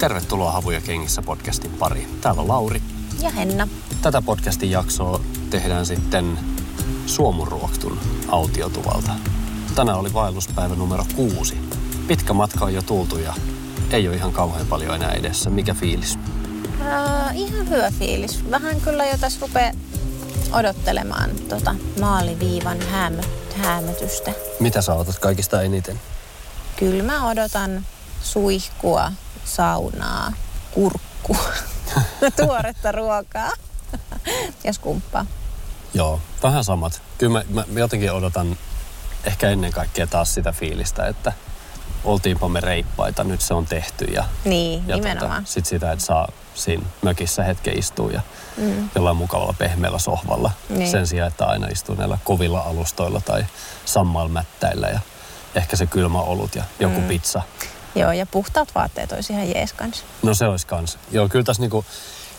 Tervetuloa Havuja kengissä podcastin pariin. Täällä on Lauri. Ja Henna. Tätä podcastin jaksoa tehdään sitten Suomuruoktun autiotuvalta. Tänään oli vaelluspäivä numero kuusi. Pitkä matka on jo tultu ja ei ole ihan kauhean paljon enää edessä. Mikä fiilis? Äh, ihan hyvä fiilis. Vähän kyllä jo tässä rupeaa odottelemaan tota maaliviivan häämö, häämötystä. Mitä sä otat kaikista eniten? Kyllä mä odotan suihkua, saunaa, kurkkua, tuoretta ruokaa ja skumppaa. Joo, vähän samat. Kyllä mä, mä jotenkin odotan ehkä ennen kaikkea taas sitä fiilistä, että oltiinpa me reippaita, nyt se on tehty. Ja, Niin, ja nimenomaan. Tota, sit sitä, että saa siinä mökissä hetken istua ja mm. jollain mukavalla pehmeällä sohvalla. Niin. Sen sijaan, että aina istuu näillä kovilla alustoilla tai sammalmättäillä ja ehkä se kylmä olut ja joku mm. pizza. Joo, ja puhtaat vaatteet olisi ihan jees kanssa. No se olisi kans. Joo, kyllä tässä niinku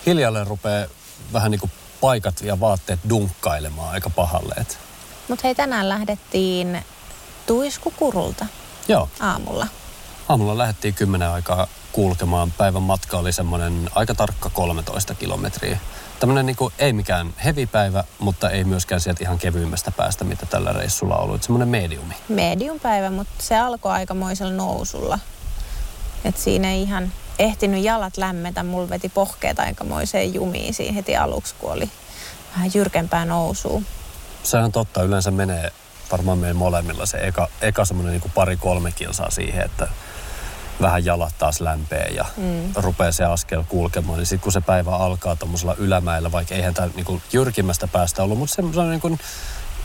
hiljalleen rupeaa vähän niinku paikat ja vaatteet dunkkailemaan aika pahalle. Et, Mutta hei, tänään lähdettiin Tuiskukurulta joo, aamulla. aamulla lähdettiin kymmenen aikaa kulkemaan. Päivän matka oli semmoinen aika tarkka 13 kilometriä. Tämmöinen niinku, ei mikään heavy päivä, mutta ei myöskään sieltä ihan kevyimmästä päästä, mitä tällä reissulla on ollut. Semmoinen mediumi. medium päivä, mutta se alkoi aikamoisella nousulla. Et siinä ei ihan ehtinyt jalat lämmetä. Mulla veti pohkeet aikamoiseen jumiin siinä heti aluksi, kun oli vähän jyrkempää nousua. Sehän on totta. Yleensä menee varmaan meillä molemmilla se eka, eka semmoinen niinku pari-kolme kilsaa siihen, että vähän jalat taas lämpee ja mm. rupeaa se askel kulkemaan. Niin sitten kun se päivä alkaa tuommoisella ylämäellä, vaikka eihän tämä niinku jyrkimmästä päästä ollut, mutta semmoinen niinku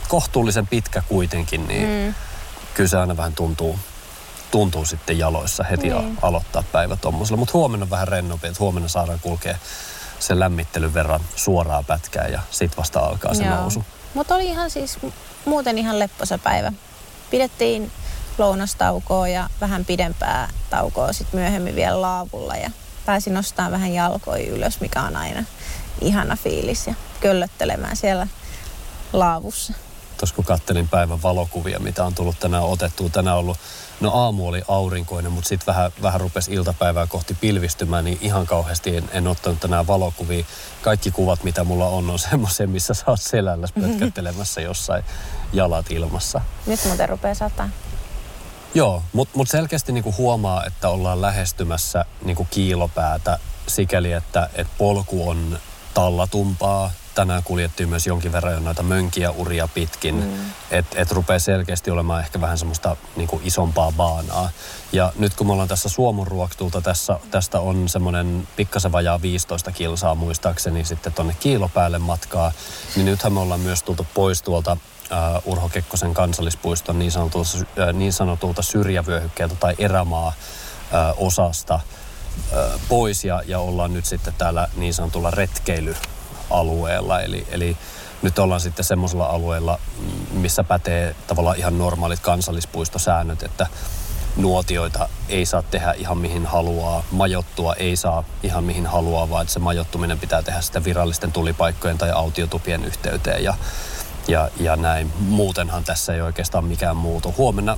kohtuullisen pitkä kuitenkin, niin mm. kyllä se aina vähän tuntuu, tuntuu sitten jaloissa heti Niin. aloittaa päivä tuommoisella. Mutta huomenna on vähän rennompi, että huomenna saadaan kulkea sen lämmittelyn verran suoraa pätkää ja sitten vasta alkaa se nousu. Mutta oli ihan siis mu- muuten ihan lepposa päivä. Pidettiin lounastaukoa ja vähän pidempää taukoa sitten myöhemmin vielä laavulla ja pääsin nostamaan vähän jalkoja ylös, mikä on aina ihana fiilis ja köllöttelemään siellä laavussa. tuossa kun kattelin päivän valokuvia, mitä on tullut tänään otettua. Tänään on ollut, no aamu oli aurinkoinen, mutta sitten vähän, vähän rupesi iltapäivää kohti pilvistymään, niin ihan kauheasti en, en ottanut tänään valokuvia. Kaikki kuvat, mitä mulla on, on semmoisia, missä sä oot selällä pötkättelemässä jossain jalat ilmassa. Nyt muuten rupeaa sataa. Joo, mutta mut selkeästi niinku huomaa, että ollaan lähestymässä niinku kiilopäätä sikäli, että et polku on tallatumpaa. Tänään kuljettiin myös jonkin verran jo noita mönkiä uria pitkin. Mm. Että et rupeaa selkeästi olemaan ehkä vähän semmoista niinku isompaa baanaa. Ja nyt kun me ollaan tässä Suomunruoktulta, tässä, tästä on semmoinen pikkasen vajaa 15 kilsaa muistaakseni sitten tonne kiilopäälle matkaa. Niin nythän me ollaan myös tultu pois tuolta uh, Urho Kekkosen kansallispuiston niin sanotulta, uh, niin sanotulta syrjävyöhykkeeltä tai erämaa uh, osasta pois ja, ja ollaan nyt sitten täällä niin sanotulla retkeilyalueella. Eli, eli nyt ollaan sitten semmoisella alueella, missä pätee tavallaan ihan normaalit kansallispuistosäännöt, että nuotioita ei saa tehdä ihan mihin haluaa, majottua ei saa ihan mihin haluaa, vaan että se majottuminen pitää tehdä sitä virallisten tulipaikkojen tai autiotupien yhteyteen ja, ja, ja näin. Muutenhan tässä ei oikeastaan mikään muutu. Huomenna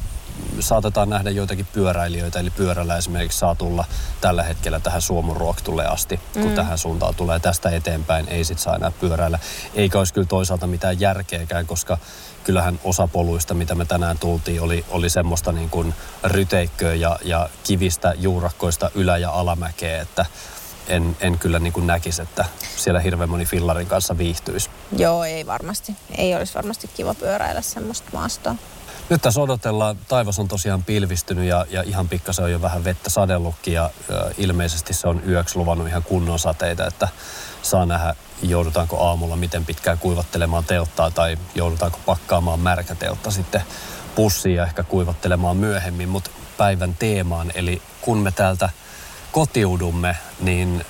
saatetaan nähdä joitakin pyöräilijöitä, eli pyörällä esimerkiksi saa tulla tällä hetkellä tähän Suomenruoktulle asti, kun mm. tähän suuntaan tulee. Tästä eteenpäin ei sit saa enää pyöräillä. Eikä olisi kyllä toisaalta mitään järkeäkään, koska kyllähän osa poluista, mitä me tänään tultiin, oli, oli semmoista niin kuin ryteikköä ja, ja kivistä juurakkoista ylä- ja alamäkeä, että en, en kyllä niin kuin näkisi, että siellä hirveän moni fillarin kanssa viihtyisi. Joo, ei varmasti. Ei olisi varmasti kiva pyöräillä semmoista maastoa. Nyt tässä odotellaan, taivas on tosiaan pilvistynyt ja, ja ihan pikkasen on jo vähän vettä sadellutkin ja, ja ilmeisesti se on yöksi luvannut ihan kunnon sateita, että saa nähdä joudutaanko aamulla miten pitkään kuivattelemaan telttaa tai joudutaanko pakkaamaan märkäteltta sitten pussiin ja ehkä kuivattelemaan myöhemmin, mutta päivän teemaan. Eli kun me täältä kotiudumme, niin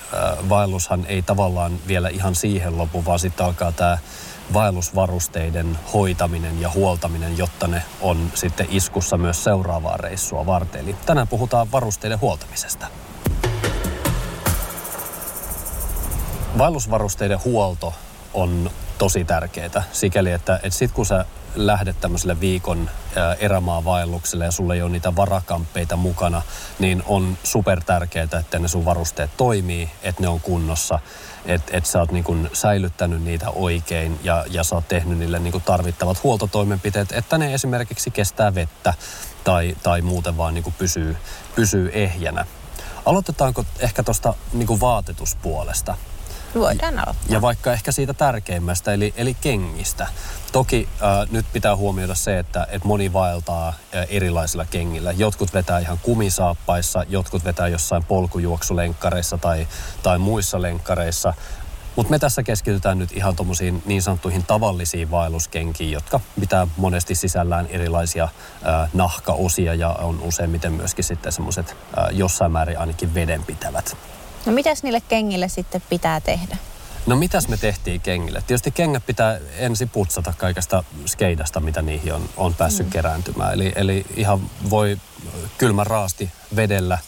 vaellushan ei tavallaan vielä ihan siihen lopu, vaan sitten alkaa tämä vaellusvarusteiden hoitaminen ja huoltaminen, jotta ne on sitten iskussa myös seuraavaa reissua varten. Eli tänään puhutaan varusteiden huoltamisesta. Vaellusvarusteiden huolto on tosi tärkeää sikäli, että, että sitten kun sä lähdet tämmöiselle viikon erämaavaellukselle ja sulla ei ole niitä varakamppeita mukana, niin on super tärkeää, että ne sun varusteet toimii, että ne on kunnossa, että et sä oot niin kun säilyttänyt niitä oikein ja, ja sä oot tehnyt niille niin tarvittavat huoltotoimenpiteet, että ne esimerkiksi kestää vettä tai, tai muuten vaan niin pysyy, pysyy ehjänä. Aloitetaanko ehkä tuosta niin vaatetuspuolesta? Voidaan aloittaa. Ja vaikka ehkä siitä tärkeimmästä, eli, eli kengistä. Toki äh, nyt pitää huomioida se, että, että moni vaeltaa äh, erilaisilla kengillä. Jotkut vetää ihan kumisaappaissa, jotkut vetää jossain polkujuoksulenkkareissa tai, tai muissa lenkkareissa. Mutta me tässä keskitytään nyt ihan tuommoisiin niin sanottuihin tavallisiin vaelluskenkiin, jotka pitää monesti sisällään erilaisia äh, nahkaosia ja on useimmiten myöskin sitten semmoiset äh, jossain määrin ainakin vedenpitävät. No mitäs niille kengille sitten pitää tehdä? No mitäs me tehtiin kengille? Tietysti kengät pitää ensin putsata kaikesta skeidasta, mitä niihin on, on päässyt mm. kerääntymään. Eli, eli ihan voi kylmä raasti vedellä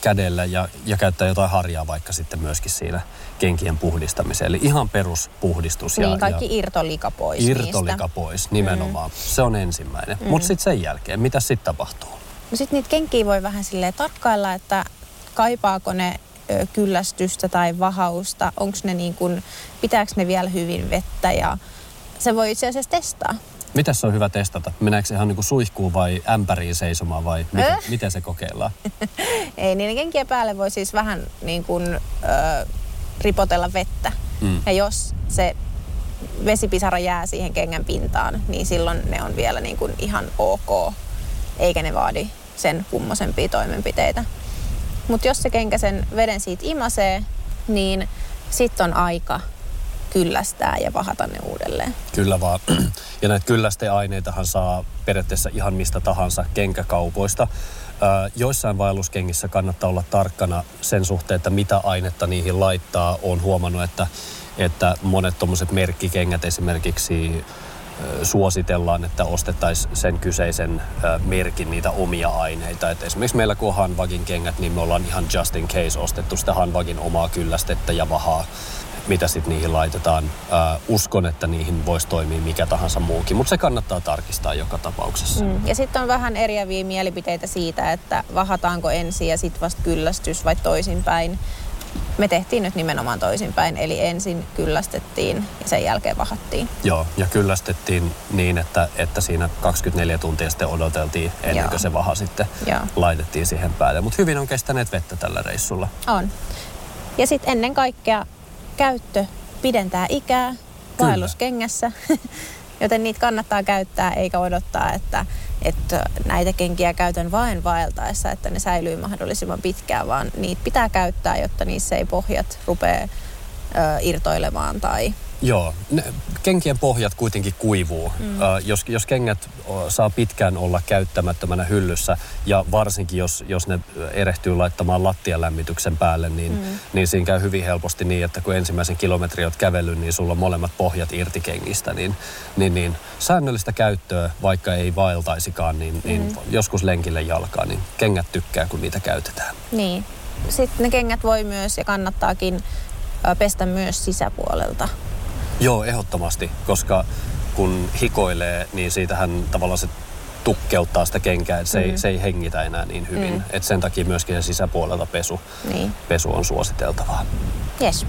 kädellä ja, ja käyttää jotain harjaa vaikka sitten myöskin siinä kenkien puhdistamiseen. Eli ihan peruspuhdistus. Niin, ja, kaikki ja irtolika pois Irtolika niistä. pois, nimenomaan. Mm. Se on ensimmäinen. Mm. Mutta sitten sen jälkeen, mitä sitten tapahtuu? No sitten niitä kenkiä voi vähän silleen tarkkailla, että kaipaako ne kyllästystä tai vahausta? Onko ne niin kuin, pitääkö ne vielä hyvin vettä ja se voi itse asiassa testaa. Miten se on hyvä testata? Meneekö se ihan niin suihkuun vai ämpäriin seisomaan vai miten, äh? miten se kokeillaan? Ei, niin kenkien päälle voi siis vähän niin kuin, ö, ripotella vettä. Mm. Ja jos se vesipisara jää siihen kengän pintaan, niin silloin ne on vielä niin kuin ihan ok, eikä ne vaadi sen kummosempia toimenpiteitä. Mutta jos se kenkä sen veden siitä imasee, niin sitten on aika kyllästää ja vahata ne uudelleen. Kyllä vaan. Ja näitä kyllästeaineitahan saa periaatteessa ihan mistä tahansa kenkäkaupoista. joissain vaelluskengissä kannattaa olla tarkkana sen suhteen, että mitä ainetta niihin laittaa. Olen huomannut, että, että monet tuommoiset merkkikengät esimerkiksi suositellaan, että ostettaisiin sen kyseisen merkin niitä omia aineita. Et esimerkiksi meillä kun on Hanvagin kengät, niin me ollaan ihan just in case ostettu sitä Hanvagin omaa kyllästettä ja vahaa mitä sitten niihin laitetaan. Uskon, että niihin voisi toimia mikä tahansa muukin, mutta se kannattaa tarkistaa joka tapauksessa. Mm. Ja sitten on vähän eriäviä mielipiteitä siitä, että vahataanko ensin ja sitten vasta kyllästys vai toisinpäin me tehtiin nyt nimenomaan toisinpäin, eli ensin kyllästettiin ja sen jälkeen vahattiin. Joo, ja kyllästettiin niin, että, että siinä 24 tuntia sitten odoteltiin ennen Joo. kuin se vaha sitten Joo. laitettiin siihen päälle. Mutta hyvin on kestäneet vettä tällä reissulla. On. Ja sitten ennen kaikkea käyttö pidentää ikää vaelluskengässä, joten niitä kannattaa käyttää eikä odottaa, että että näitä kenkiä käytän vain vaeltaessa, että ne säilyy mahdollisimman pitkään, vaan niitä pitää käyttää, jotta niissä ei pohjat rupea ö, irtoilemaan tai Joo, ne, kenkien pohjat kuitenkin kuivuu. Mm. Ö, jos, jos kengät saa pitkään olla käyttämättömänä hyllyssä ja varsinkin jos, jos ne erehtyy laittamaan lattialämmityksen päälle, niin, mm. niin siinä käy hyvin helposti niin, että kun ensimmäisen kilometrin olet kävellyt, niin sulla on molemmat pohjat irti kengistä. Niin, niin, niin säännöllistä käyttöä, vaikka ei vaeltaisikaan, niin, niin mm. joskus lenkille jalkaa, niin kengät tykkää, kun niitä käytetään. Niin. Sitten ne kengät voi myös ja kannattaakin pestä myös sisäpuolelta. Joo, ehdottomasti, koska kun hikoilee, niin siitähän tavallaan se tukkeuttaa sitä kenkää, että se, mm. ei, se ei hengitä enää niin hyvin. Mm. Et sen takia myöskin se sisäpuolelta pesu, niin. pesu on suositeltavaa. Yes.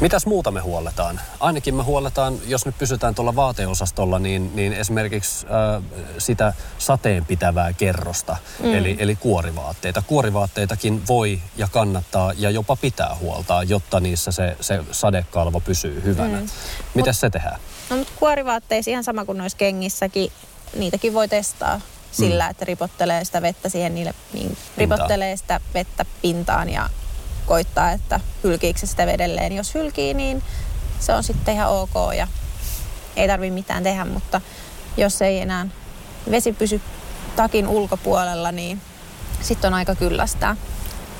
Mitäs muuta me huolletaan? Ainakin me huolletaan, jos nyt pysytään tuolla vaateosastolla, niin, niin esimerkiksi äh, sitä sateenpitävää kerrosta, mm. eli, eli kuorivaatteita. Kuorivaatteitakin voi ja kannattaa ja jopa pitää huoltaa, jotta niissä se, se sadekalvo pysyy hyvänä. Mm. Miten se tehdään? No mutta kuorivaatteissa ihan sama kuin noissa kengissäkin, niitäkin voi testaa sillä, mm. että ripottelee sitä vettä siihen niille, niin ripottelee sitä vettä pintaan ja koittaa, että hylkiikö sitä vedelleen. Jos hylkii, niin se on sitten ihan ok ja ei tarvi mitään tehdä, mutta jos ei enää vesi pysy takin ulkopuolella, niin sitten on aika kyllästää.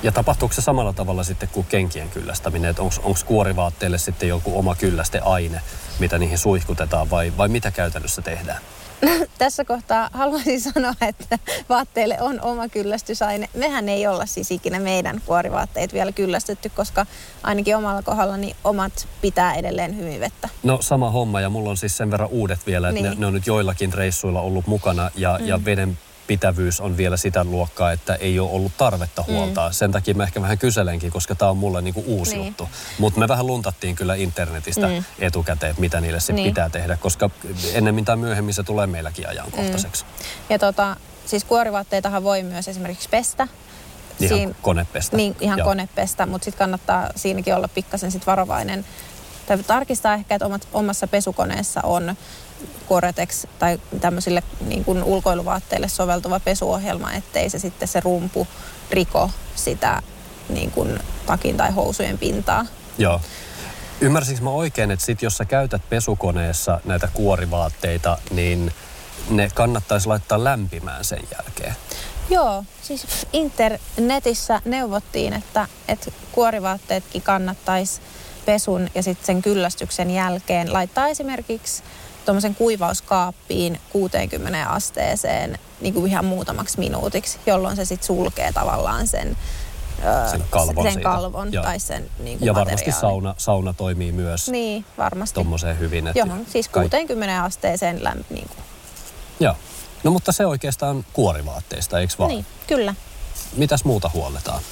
Ja tapahtuuko se samalla tavalla sitten kuin kenkien kyllästäminen? Onko kuorivaatteille sitten joku oma kyllästeaine, mitä niihin suihkutetaan vai, vai mitä käytännössä tehdään? Tässä kohtaa haluaisin sanoa, että vaatteille on oma kyllästysaine. Mehän ei olla siis ikinä meidän kuorivaatteet vielä kyllästetty, koska ainakin omalla kohdalla niin omat pitää edelleen hyvin vettä. No sama homma ja mulla on siis sen verran uudet vielä, että niin. ne, ne on nyt joillakin reissuilla ollut mukana ja, mm. ja veden pitävyys on vielä sitä luokkaa, että ei ole ollut tarvetta mm. huoltaa. Mm. Sen takia mä ehkä vähän kyselenkin, koska tämä on mulle niinku uusi niin. juttu. Mutta me vähän luntattiin kyllä internetistä mm. etukäteen, mitä niille sitten niin. pitää tehdä, koska ennemmin tai myöhemmin se tulee meilläkin ajankohtaiseksi. Mm. Ja tota, siis kuorivaatteitahan voi myös esimerkiksi pestä. Ihan Siin, konepestä. Niin, ihan Joo. konepestä, mutta sitten kannattaa siinäkin olla pikkasen sit varovainen. Tai tarkistaa ehkä, että omat, omassa pesukoneessa on Coretex tai tämmöisille niin kuin ulkoiluvaatteille soveltuva pesuohjelma, ettei se sitten se rumpu riko sitä niin kuin takin tai housujen pintaa. Joo. Ymmärsinkö mä oikein, että sit jos sä käytät pesukoneessa näitä kuorivaatteita, niin ne kannattaisi laittaa lämpimään sen jälkeen? Joo, siis internetissä neuvottiin, että, että kuorivaatteetkin kannattaisi pesun ja sitten sen kyllästyksen jälkeen laittaa esimerkiksi tuommoisen kuivauskaappiin 60 asteeseen niin kuin ihan muutamaksi minuutiksi, jolloin se sitten sulkee tavallaan sen, sen kalvon, sen kalvon ja, tai sen niin kuin Ja varmasti sauna, sauna toimii myös niin, varmasti. tuommoiseen hyvin. Että Johon, siis 60 kaik- asteeseen lämp, niin kuin. Joo. No mutta se oikeastaan kuorivaatteista, eikö vaan? Niin, kyllä. Mitäs muuta huolletaan?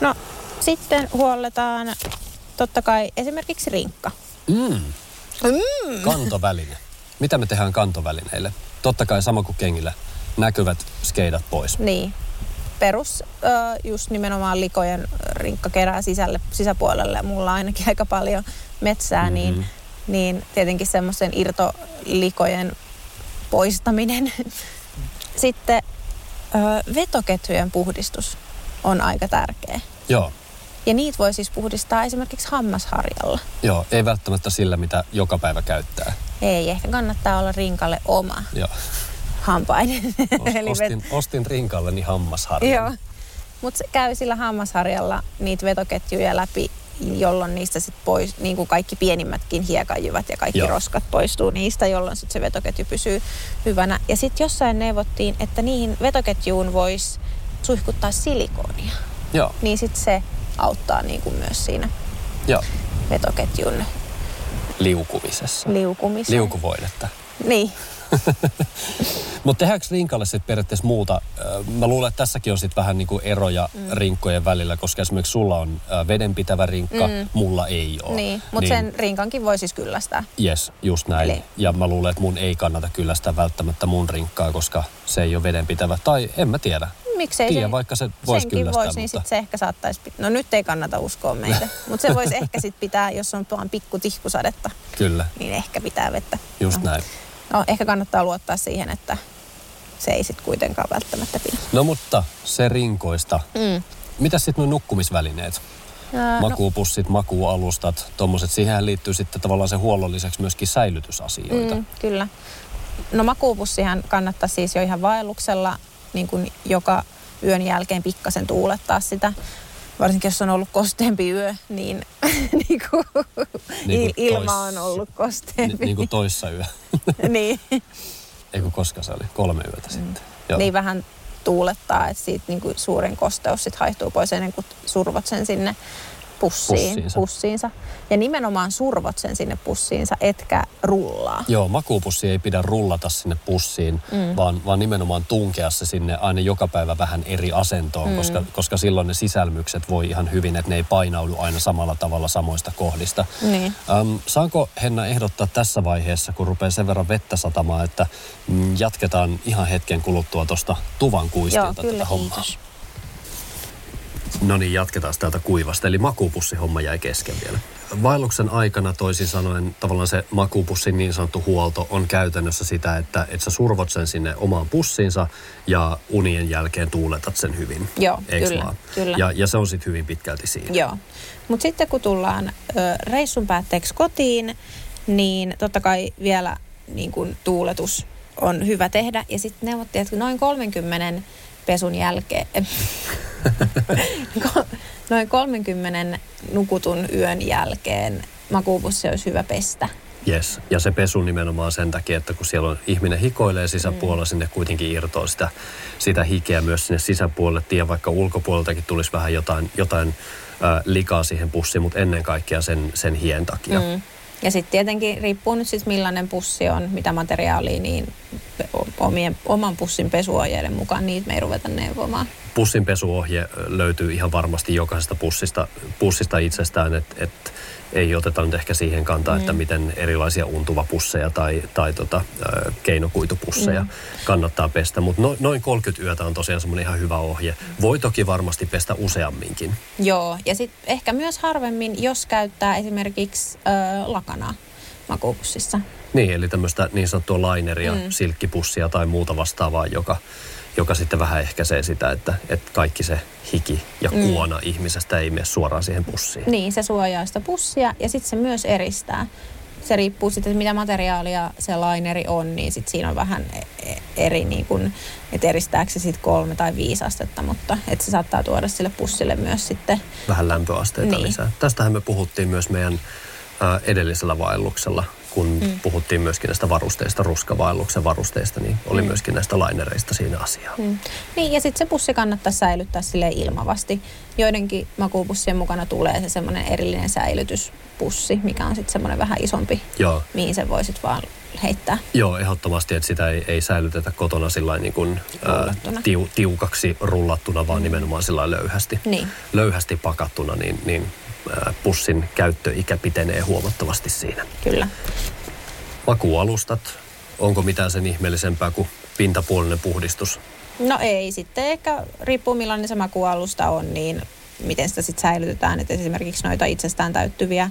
No sitten huolletaan totta kai esimerkiksi rinkka. Mm. Mm. Kantoväline. Mitä me tehdään kantovälineille? Totta kai sama kuin kengillä. Näkyvät skeidat pois. Niin. Perus just nimenomaan likojen rinkka kerää sisälle, sisäpuolelle. Mulla on ainakin aika paljon metsää, mm-hmm. niin, niin tietenkin semmoisen irtolikojen poistaminen. Sitten vetoketjujen puhdistus on aika tärkeä. Joo. Ja niitä voi siis puhdistaa esimerkiksi hammasharjalla. Joo, ei välttämättä sillä, mitä joka päivä käyttää. Ei, ehkä kannattaa olla rinkalle oma Joo. hampainen. Ostin, ostin rinkalleni hammasharjan. Joo, mutta käy sillä hammasharjalla niitä vetoketjuja läpi, jolloin niistä sitten pois, niin kuin kaikki pienimmätkin hiekanjyvät ja kaikki Joo. roskat poistuu niistä, jolloin sitten se vetoketju pysyy hyvänä. Ja sitten jossain neuvottiin, että niihin vetoketjuun voisi suihkuttaa silikoonia. Joo. Niin sitten se auttaa niin kuin myös siinä Joo. vetoketjun liukumisessa. Liukumisessa. Liukuvoidetta. Niin. Mutta tehdäänkö rinkalle sitten periaatteessa muuta? Mä luulen, että tässäkin on sitten vähän niinku eroja mm. rinkkojen välillä, koska esimerkiksi sulla on vedenpitävä rinkka, mm. mulla ei ole. Niin, mutta niin, sen rinkankin voi siis kyllästää. Yes, just näin. Eli... Ja mä luulen, että mun ei kannata kyllästää välttämättä mun rinkkaa, koska se ei ole vedenpitävä. Tai en mä tiedä miksei Tiedä, se, vaikka se voisi senkin voisi, niin mutta... sit se ehkä saattaisi pitää. No nyt ei kannata uskoa meitä, mutta se voisi ehkä sitten pitää, jos on vaan pikku tihkusadetta. Kyllä. Niin ehkä pitää vettä. Just no. näin. No ehkä kannattaa luottaa siihen, että se ei sitten kuitenkaan välttämättä pidä. No mutta se rinkoista. Mm. Mitä sitten nuo nukkumisvälineet? Ää, Makuupussit, no. makuualustat, tuommoiset. Siihen liittyy sitten tavallaan se huollon lisäksi myöskin säilytysasioita. Mm, kyllä. No makuupussihan kannattaa siis jo ihan vaelluksella niin kuin joka yön jälkeen pikkasen tuulettaa sitä. Varsinkin jos on ollut kosteempi yö, niin, niin kuin, niin kuin ilma tois, on ollut kosteempi. Ni, niin kuin toissa yö. niin. Ei kun koska se oli, kolme yötä mm. sitten. Joo. Niin vähän tuulettaa, että siitä niin kuin suurin kosteus sit haihtuu pois ennen kuin survot sen sinne pussiin, pussiinsa. pussiinsa. Ja nimenomaan survot sen sinne pussiinsa, etkä rullaa. Joo, makuupussi ei pidä rullata sinne pussiin, mm. vaan, vaan nimenomaan tunkea se sinne aina joka päivä vähän eri asentoon, mm. koska, koska silloin ne sisälmykset voi ihan hyvin, että ne ei painaudu aina samalla tavalla samoista kohdista. Niin. Ähm, saanko Henna ehdottaa tässä vaiheessa, kun rupeaa sen verran vettä satamaan, että mm, jatketaan ihan hetken kuluttua tuosta tuvan kuistilta Joo, tätä hommaa? Kiitos. No niin, jatketaan täältä kuivasta. Eli makuupussihomma jäi kesken vielä. vaelluksen aikana toisin sanoen tavallaan se makupussin niin sanottu huolto on käytännössä sitä, että, että sä survot sen sinne omaan pussiinsa ja unien jälkeen tuuletat sen hyvin. Joo, Eiks kyllä, vaan? kyllä. Ja, ja se on sitten hyvin pitkälti siinä. Joo. Mutta sitten kun tullaan ö, reissun päätteeksi kotiin, niin totta kai vielä niin kun tuuletus on hyvä tehdä. Ja sitten neuvottiin, että noin 30 pesun jälkeen, noin 30 nukutun yön jälkeen makuupussi olisi hyvä pestä. Yes. Ja se pesu nimenomaan sen takia, että kun siellä on ihminen hikoilee sisäpuolella, mm. sinne kuitenkin irtoaa sitä, sitä hikeä myös sinne sisäpuolelle. Tiedän, vaikka ulkopuoleltakin tulisi vähän jotain, jotain äh, likaa siihen pussiin, mutta ennen kaikkea sen, sen hien takia. Mm. Ja sitten tietenkin riippuu nyt sitten millainen pussi on, mitä materiaalia, niin omien, oman pussin pesuohjeiden mukaan niitä me ei ruveta neuvomaan. Pussin pesuohje löytyy ihan varmasti jokaisesta pussista, pussista itsestään, että et ei oteta nyt ehkä siihen kantaa, mm. että miten erilaisia untuvapusseja tai, tai tota, keinokuitupusseja mm. kannattaa pestä. Mutta no, noin 30 yötä on tosiaan semmoinen ihan hyvä ohje. Voi toki varmasti pestä useamminkin. Joo, ja sitten ehkä myös harvemmin, jos käyttää esimerkiksi ö, lakanaa makuupussissa. Niin, eli tämmöistä niin sanottua laineria, mm. silkkipussia tai muuta vastaavaa, joka, joka sitten vähän ehkäisee sitä, että, että kaikki se hiki ja kuona mm. ihmisestä ei mene suoraan siihen pussiin. Niin, se suojaa sitä pussia ja sitten se myös eristää. Se riippuu sitten, että mitä materiaalia se laineri on, niin sitten siinä on vähän e- e- eri, niin kun, että eristääkö se sitten kolme tai viisi astetta, mutta että se saattaa tuoda sille pussille myös sitten Vähän lämpöasteita Niin. lisää. Tästähän me puhuttiin myös meidän edellisellä vaelluksella, kun mm. puhuttiin myöskin näistä varusteista, ruskavaelluksen varusteista, niin oli mm. myöskin näistä lainereista siinä asiaa. Mm. Niin, ja sitten se pussi kannattaa säilyttää sille ilmavasti. Joidenkin makuupussien mukana tulee se semmoinen erillinen säilytyspussi, mikä on sitten semmoinen vähän isompi, Joo. mihin sen voisit vaan heittää. Joo, ehdottomasti, että sitä ei, ei säilytetä kotona sillä niin kuin, ää, tiu, tiukaksi rullattuna, vaan nimenomaan sillä löyhästi, Niin. löyhästi pakattuna, niin, niin pussin käyttöikä pitenee huomattavasti siinä. Kyllä. Makualustat, onko mitään sen ihmeellisempää kuin pintapuolinen puhdistus? No ei, sitten ehkä riippuu millainen se makualusta on, niin miten sitä sitten säilytetään. Et esimerkiksi noita itsestään täyttyviä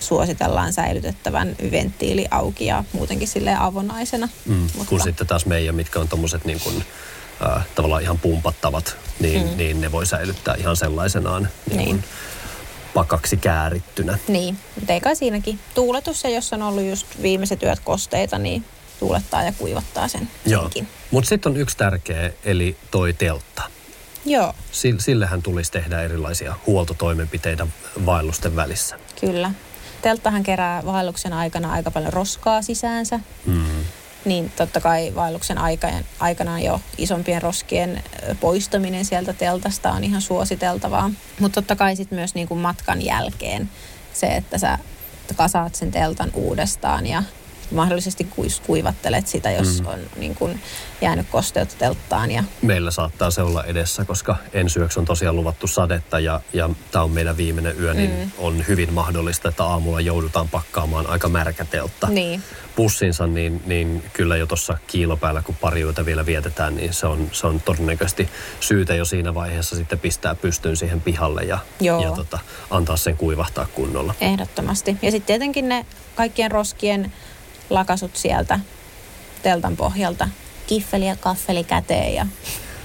suositellaan säilytettävän venttiili auki ja muutenkin sille avonaisena. Mm, Kun sitten taas meidän, mitkä on tommoset niin kuin, äh, tavallaan ihan pumpattavat, niin, mm. niin ne voi säilyttää ihan sellaisenaan niin Niin. kuin pakaksi käärittynä. Niin, mutta ei kai siinäkin. Tuuletus ja jos on ollut just viimeiset yöt kosteita, niin tuulettaa ja kuivattaa sen Joo. senkin. Mutta sitten on yksi tärkeä, eli toi teltta. Joo, Sill- Sillehän tulisi tehdä erilaisia huoltotoimenpiteitä vaellusten välissä. kyllä. Telttahan kerää vaelluksen aikana aika paljon roskaa sisäänsä. Mm. Niin totta kai vaelluksen aikana, aikana jo isompien roskien poistaminen sieltä teltasta on ihan suositeltavaa. Mutta totta kai sitten myös niin kuin matkan jälkeen se, että sä kasaat sen teltan uudestaan ja mahdollisesti kuivattelet sitä, jos Mm. on niin kuin jäänyt kosteutta telttaan. Ja, Meillä saattaa se olla edessä, koska ensi yöksi on tosiaan luvattu sadetta ja, ja tämä on meidän viimeinen yö, niin Mm. on hyvin mahdollista, että aamulla joudutaan pakkaamaan aika märkä teltta. niin, pussinsa, niin, niin kyllä jo tuossa kiilopäällä, kun pari yötä vielä vietetään, niin se on, se on todennäköisesti syytä jo siinä vaiheessa sitten pistää pystyyn siihen pihalle ja, Joo. ja tota, antaa sen kuivahtaa kunnolla. ehdottomasti. Ja sitten tietenkin ne kaikkien roskien lakasut sieltä teltan pohjalta. Kiffeli ja kaffeli käteen ja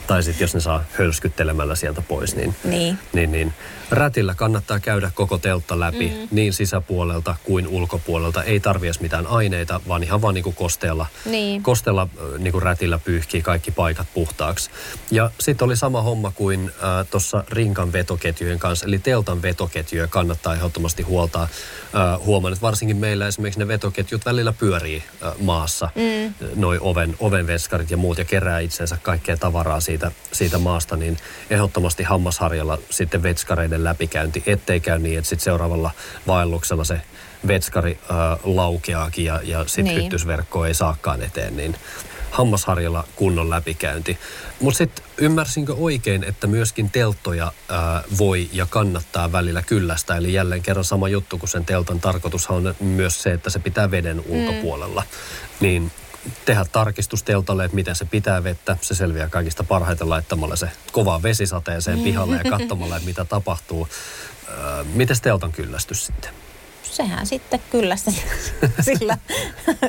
Tai sitten jos ne saa hölskyttelemällä sieltä pois, niin, niin. niin, niin rätillä kannattaa käydä koko teltta läpi mm. niin sisäpuolelta kuin ulkopuolelta. Ei tarvi edes mitään aineita, vaan ihan vaan niin kuin kosteella, Niin. kosteella niin kuin rätillä pyyhkii kaikki paikat puhtaaksi. Ja sitten oli sama homma kuin äh, tuossa rinkan vetoketjujen kanssa, eli teltan vetoketjuja kannattaa ehdottomasti huoltaa. Äh, huomaan, että varsinkin meillä esimerkiksi ne vetoketjut välillä pyörii äh, maassa, mm. noi oven, ovenveskarit ja muut, ja kerää itsensä kaikkea tavaraa siitä, siitä maasta, niin ehdottomasti hammasharjalla sitten vetskareiden läpikäynti, ettei käy niin, että sitten seuraavalla vaelluksella se vetskari äh, laukeaakin ja, ja sitten Niin. hyttysverkko ei saakaan eteen, niin hammasharjalla kunnon läpikäynti. Mutta sitten ymmärsinkö oikein, että myöskin telttoja ää, voi ja kannattaa välillä kyllästä. Eli jälleen kerran sama juttu, kun sen teltan tarkoitushan on myös se, että se pitää veden ulkopuolella. Niin tehdä tarkistus teltalle, että miten se pitää vettä. Se selviää kaikista parhaiten laittamalla se kova vesisateeseen pihalle ja katsomalla, että mitä tapahtuu. Ää, Miten teltan kyllästys sitten? sehän sitten kyllästetään sillä,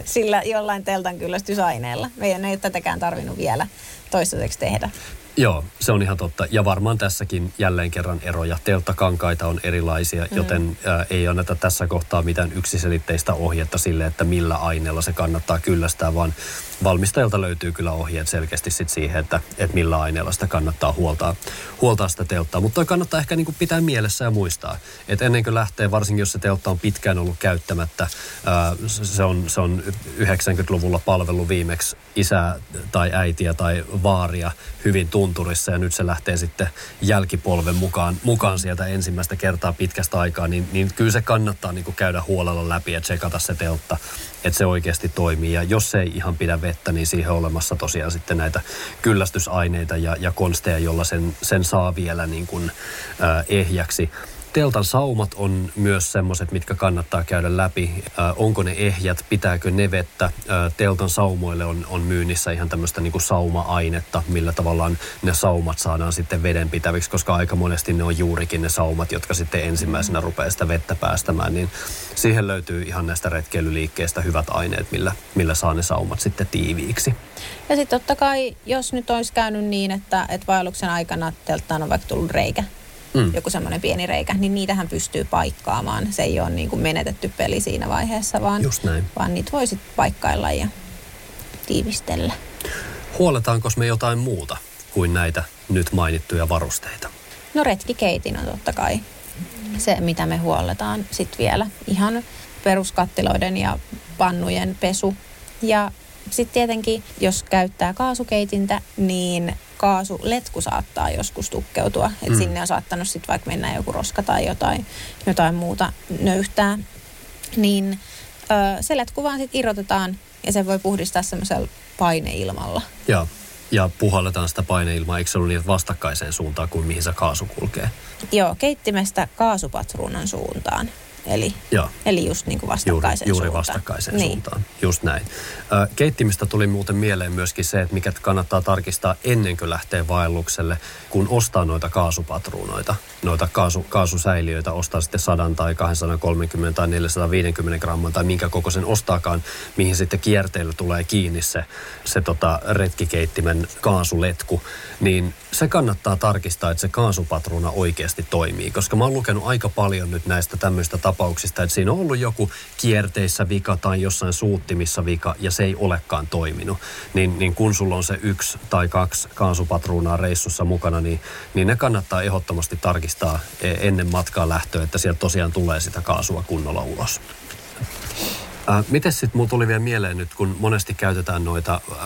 sillä jollain teltan kyllästysaineella. Meidän ei ole tätäkään tarvinnut vielä toistaiseksi tehdä. Joo, se on ihan totta. Ja varmaan tässäkin jälleen kerran eroja. Telttakankaita on erilaisia, mm. joten ää, ei anneta tässä kohtaa mitään yksiselitteistä ohjetta sille, että millä aineella se kannattaa kyllästää, vaan valmistajalta löytyy kyllä ohjeet selkeästi sit siihen, että, että millä aineella sitä kannattaa huoltaa, huoltaa sitä telttaa. Mutta kannattaa ehkä niin kuin pitää mielessä ja muistaa, että ennen kuin lähtee, varsinkin jos se teltta on pitkään ollut käyttämättä, ää, se, on, se on 90-luvulla palvelu viimeksi isää tai äitiä tai vaaria hyvin tunturissa ja nyt se lähtee sitten jälkipolven mukaan, mukaan sieltä ensimmäistä kertaa pitkästä aikaa, niin, niin kyllä se kannattaa niin kuin käydä huolella läpi ja tsekata se teltta, että se oikeasti toimii. Ja jos se ei ihan pidä vettä, niin siihen on olemassa tosiaan sitten näitä kyllästysaineita ja, ja konsteja, jolla sen, sen saa vielä niin kuin, äh, ehjäksi teltan saumat on myös semmoiset, mitkä kannattaa käydä läpi. Äh, onko ne ehjät, pitääkö ne vettä? Äh, teltan saumoille on, on myynnissä ihan tämmöistä niin kuin sauma-ainetta, millä tavallaan ne saumat saadaan sitten vedenpitäviksi, koska aika monesti ne on juurikin ne saumat, jotka sitten ensimmäisenä rupeaa sitä vettä päästämään. Niin siihen löytyy ihan näistä retkeilyliikkeistä hyvät aineet, millä, millä saa ne saumat sitten tiiviiksi. Ja sitten totta kai, jos nyt olisi käynyt niin, että, että vaelluksen aikana telttaan on vaikka tullut reikä, mm. joku semmoinen pieni reikä, niin niitähän pystyy paikkaamaan. Se ei ole niin kuin menetetty peli siinä vaiheessa, vaan, Just näin. vaan niitä voisit paikkailla ja tiivistellä. Huoletaanko me jotain muuta kuin näitä nyt mainittuja varusteita? No retkikeitin on totta kai se, mitä me huolletaan sitten vielä. Ihan peruskattiloiden ja pannujen pesu. Ja sitten tietenkin, jos käyttää kaasukeitintä, niin kaasuletku saattaa joskus tukkeutua. Että mm. sinne on saattanut sitten vaikka mennä joku roska tai jotain, jotain muuta nöyhtää. Niin ö, se letku vaan sitten irrotetaan ja se voi puhdistaa semmoisella paineilmalla. Joo. Ja puhalletaan sitä paineilmaa, eikö se ollut niin vastakkaiseen suuntaan kuin mihin se kaasu kulkee? Joo, keittimestä kaasupatruunan suuntaan. Eli, Joo. eli just niin kuin vastakkaiseen juuri, juuri suuntaan. vastakkaiseen niin. suuntaan, just näin. Ö, Keittimistä tuli muuten mieleen myöskin se, että mikä kannattaa tarkistaa ennen kuin lähtee vaellukselle, kun ostaa noita kaasupatruunoita, noita kaasu, kaasusäiliöitä, ostaa sitten 100 tai 230 tai 450 gramman tai minkä kokoisen ostaakaan, mihin sitten kierteillä tulee kiinni se, se tota retkikeittimen kaasuletku, niin se kannattaa tarkistaa, että se kaasupatruuna oikeasti toimii, koska mä oon lukenut aika paljon nyt näistä tämmöistä tapauksista, että siinä on ollut joku kierteissä vika tai jossain suuttimissa vika ja se ei olekaan toiminut. Niin, niin kun sulla on se yksi tai kaksi kaasupatruunaa reissussa mukana, niin, niin ne kannattaa ehdottomasti tarkistaa e, ennen matkaa lähtöä, että sieltä tosiaan tulee sitä kaasua kunnolla ulos. Äh, Miten sitten mulla tuli vielä mieleen nyt, kun monesti käytetään noita äh,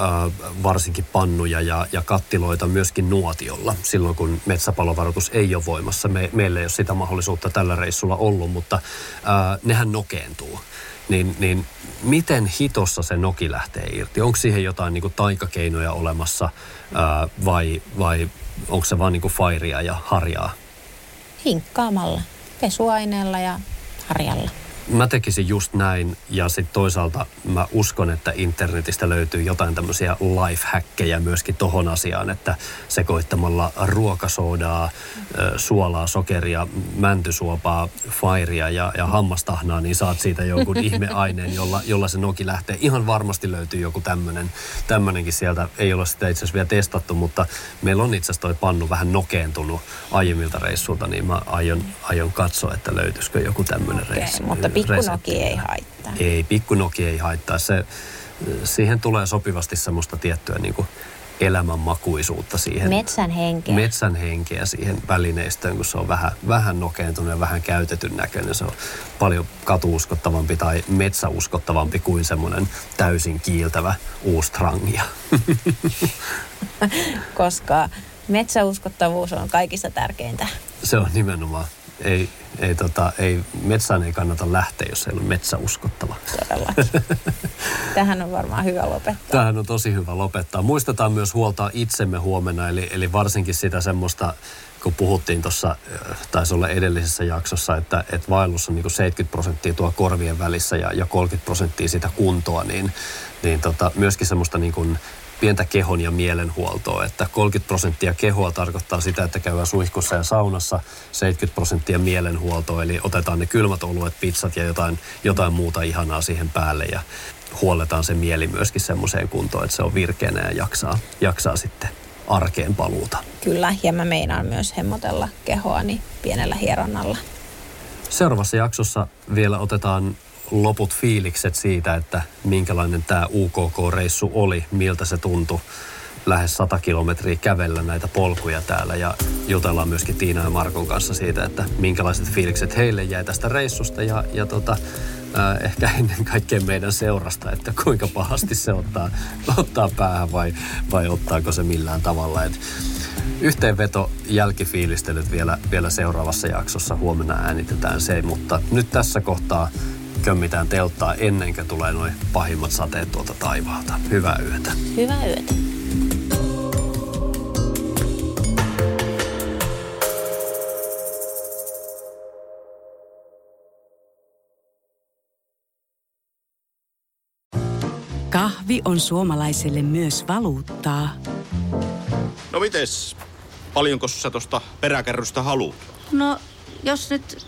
varsinkin pannuja ja, ja kattiloita myöskin nuotiolla, silloin kun metsäpalovaroitus ei ole voimassa. Me, meillä ei ole sitä mahdollisuutta tällä reissulla ollut, mutta äh, nehän nokeentuu. Niin, niin miten hitossa se noki lähtee irti? Onko siihen jotain niin kuin taikakeinoja olemassa äh, vai, vai onko se vaan niin kuin fairia ja harjaa? Hinkkaamalla, pesuaineella ja harjalla. Mä tekisin just näin ja sitten toisaalta mä uskon, että internetistä löytyy jotain tämmöisiä lifehackkejä myöskin tohon asiaan, että sekoittamalla ruokasoodaa, suolaa, sokeria, mäntysuopaa, fairia ja, ja hammastahnaa, niin saat siitä jonkun ihmeaineen, jolla, jolla se noki lähtee. Ihan varmasti löytyy joku tämmöinen, tämmöinenkin sieltä. Ei ole sitä itse asiassa vielä testattu, mutta meillä on itse asiassa toi pannu vähän nokeentunut aiemmilta reissulta, niin mä aion, aion katsoa, että löytyisikö joku tämmöinen reissu. mutta. Pikkunoki ei haittaa. Ei, pikkunoki ei haittaa. Se, siihen tulee sopivasti semmoista tiettyä niin kuin elämänmakuisuutta siihen. Metsän henkeä. Metsän henkeä siihen välineistöön, kun se on vähän, vähän nokeentunut ja vähän käytetyn näköinen. Se on paljon katuuskottavampi tai metsäuskottavampi kuin semmoinen täysin kiiltävä uusi trangia. Koska metsäuskottavuus on kaikista tärkeintä. se on nimenomaan. Ei, ei, tota, ei, metsään ei kannata lähteä, jos ei ole metsä uskottava. Todellakin. Tähän on varmaan hyvä lopettaa. Tämähän on tosi hyvä lopettaa. Muistetaan myös huoltaa itsemme huomenna, eli, eli varsinkin sitä semmoista, kun puhuttiin tuossa, taisi olla edellisessä jaksossa, että, että vaellus on niin 70 prosenttia tuo korvien välissä ja, ja 30 prosenttia sitä kuntoa, niin, niin tota, myöskin semmoista niin kuin pientä kehon ja mielenhuoltoa, että 30 prosenttia kehoa tarkoittaa sitä, että käydään suihkussa ja saunassa, 70 prosenttia mielenhuoltoa, eli otetaan ne kylmät oluet, pizzat ja jotain, jotain muuta ihanaa siihen päälle ja huolletaan se mieli myöskin semmoiseen kuntoon, että se on virkeänä ja jaksaa, jaksaa sitten arkeen paluuta. Kyllä, ja mä meinaan myös hemmotella kehoani pienellä hieronnalla. Seuraavassa jaksossa vielä otetaan loput fiilikset siitä, että minkälainen tämä UKK-reissu oli, miltä se tuntui lähes 100 kilometriä kävellä näitä polkuja täällä ja jutellaan myöskin Tiina ja Markon kanssa siitä, että minkälaiset fiilikset heille jäi tästä reissusta ja, ja tota, äh, ehkä ennen kaikkea meidän seurasta, että kuinka pahasti se ottaa, ottaa päähän vai, vai ottaako se millään tavalla. Et yhteenveto jälkifiilistelyt vielä, vielä seuraavassa jaksossa. Huomenna äänitetään se, mutta nyt tässä kohtaa kömmitään telttaa ennen kuin tulee noin pahimmat sateet tuolta taivaalta. Hyvää yötä. Hyvää yötä. Kahvi on suomalaiselle myös valuuttaa. No mites, paljonko sä tosta peräkärrystä haluat? No, jos nyt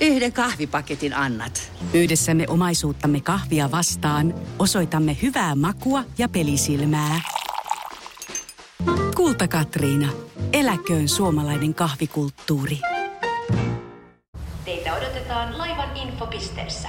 yhden kahvipaketin annat. Yhdessämme omaisuuttamme kahvia vastaan osoitamme hyvää makua ja pelisilmää. Kulta Katriina. Eläköön suomalainen kahvikulttuuri. Teitä odotetaan laivan infopisteessä.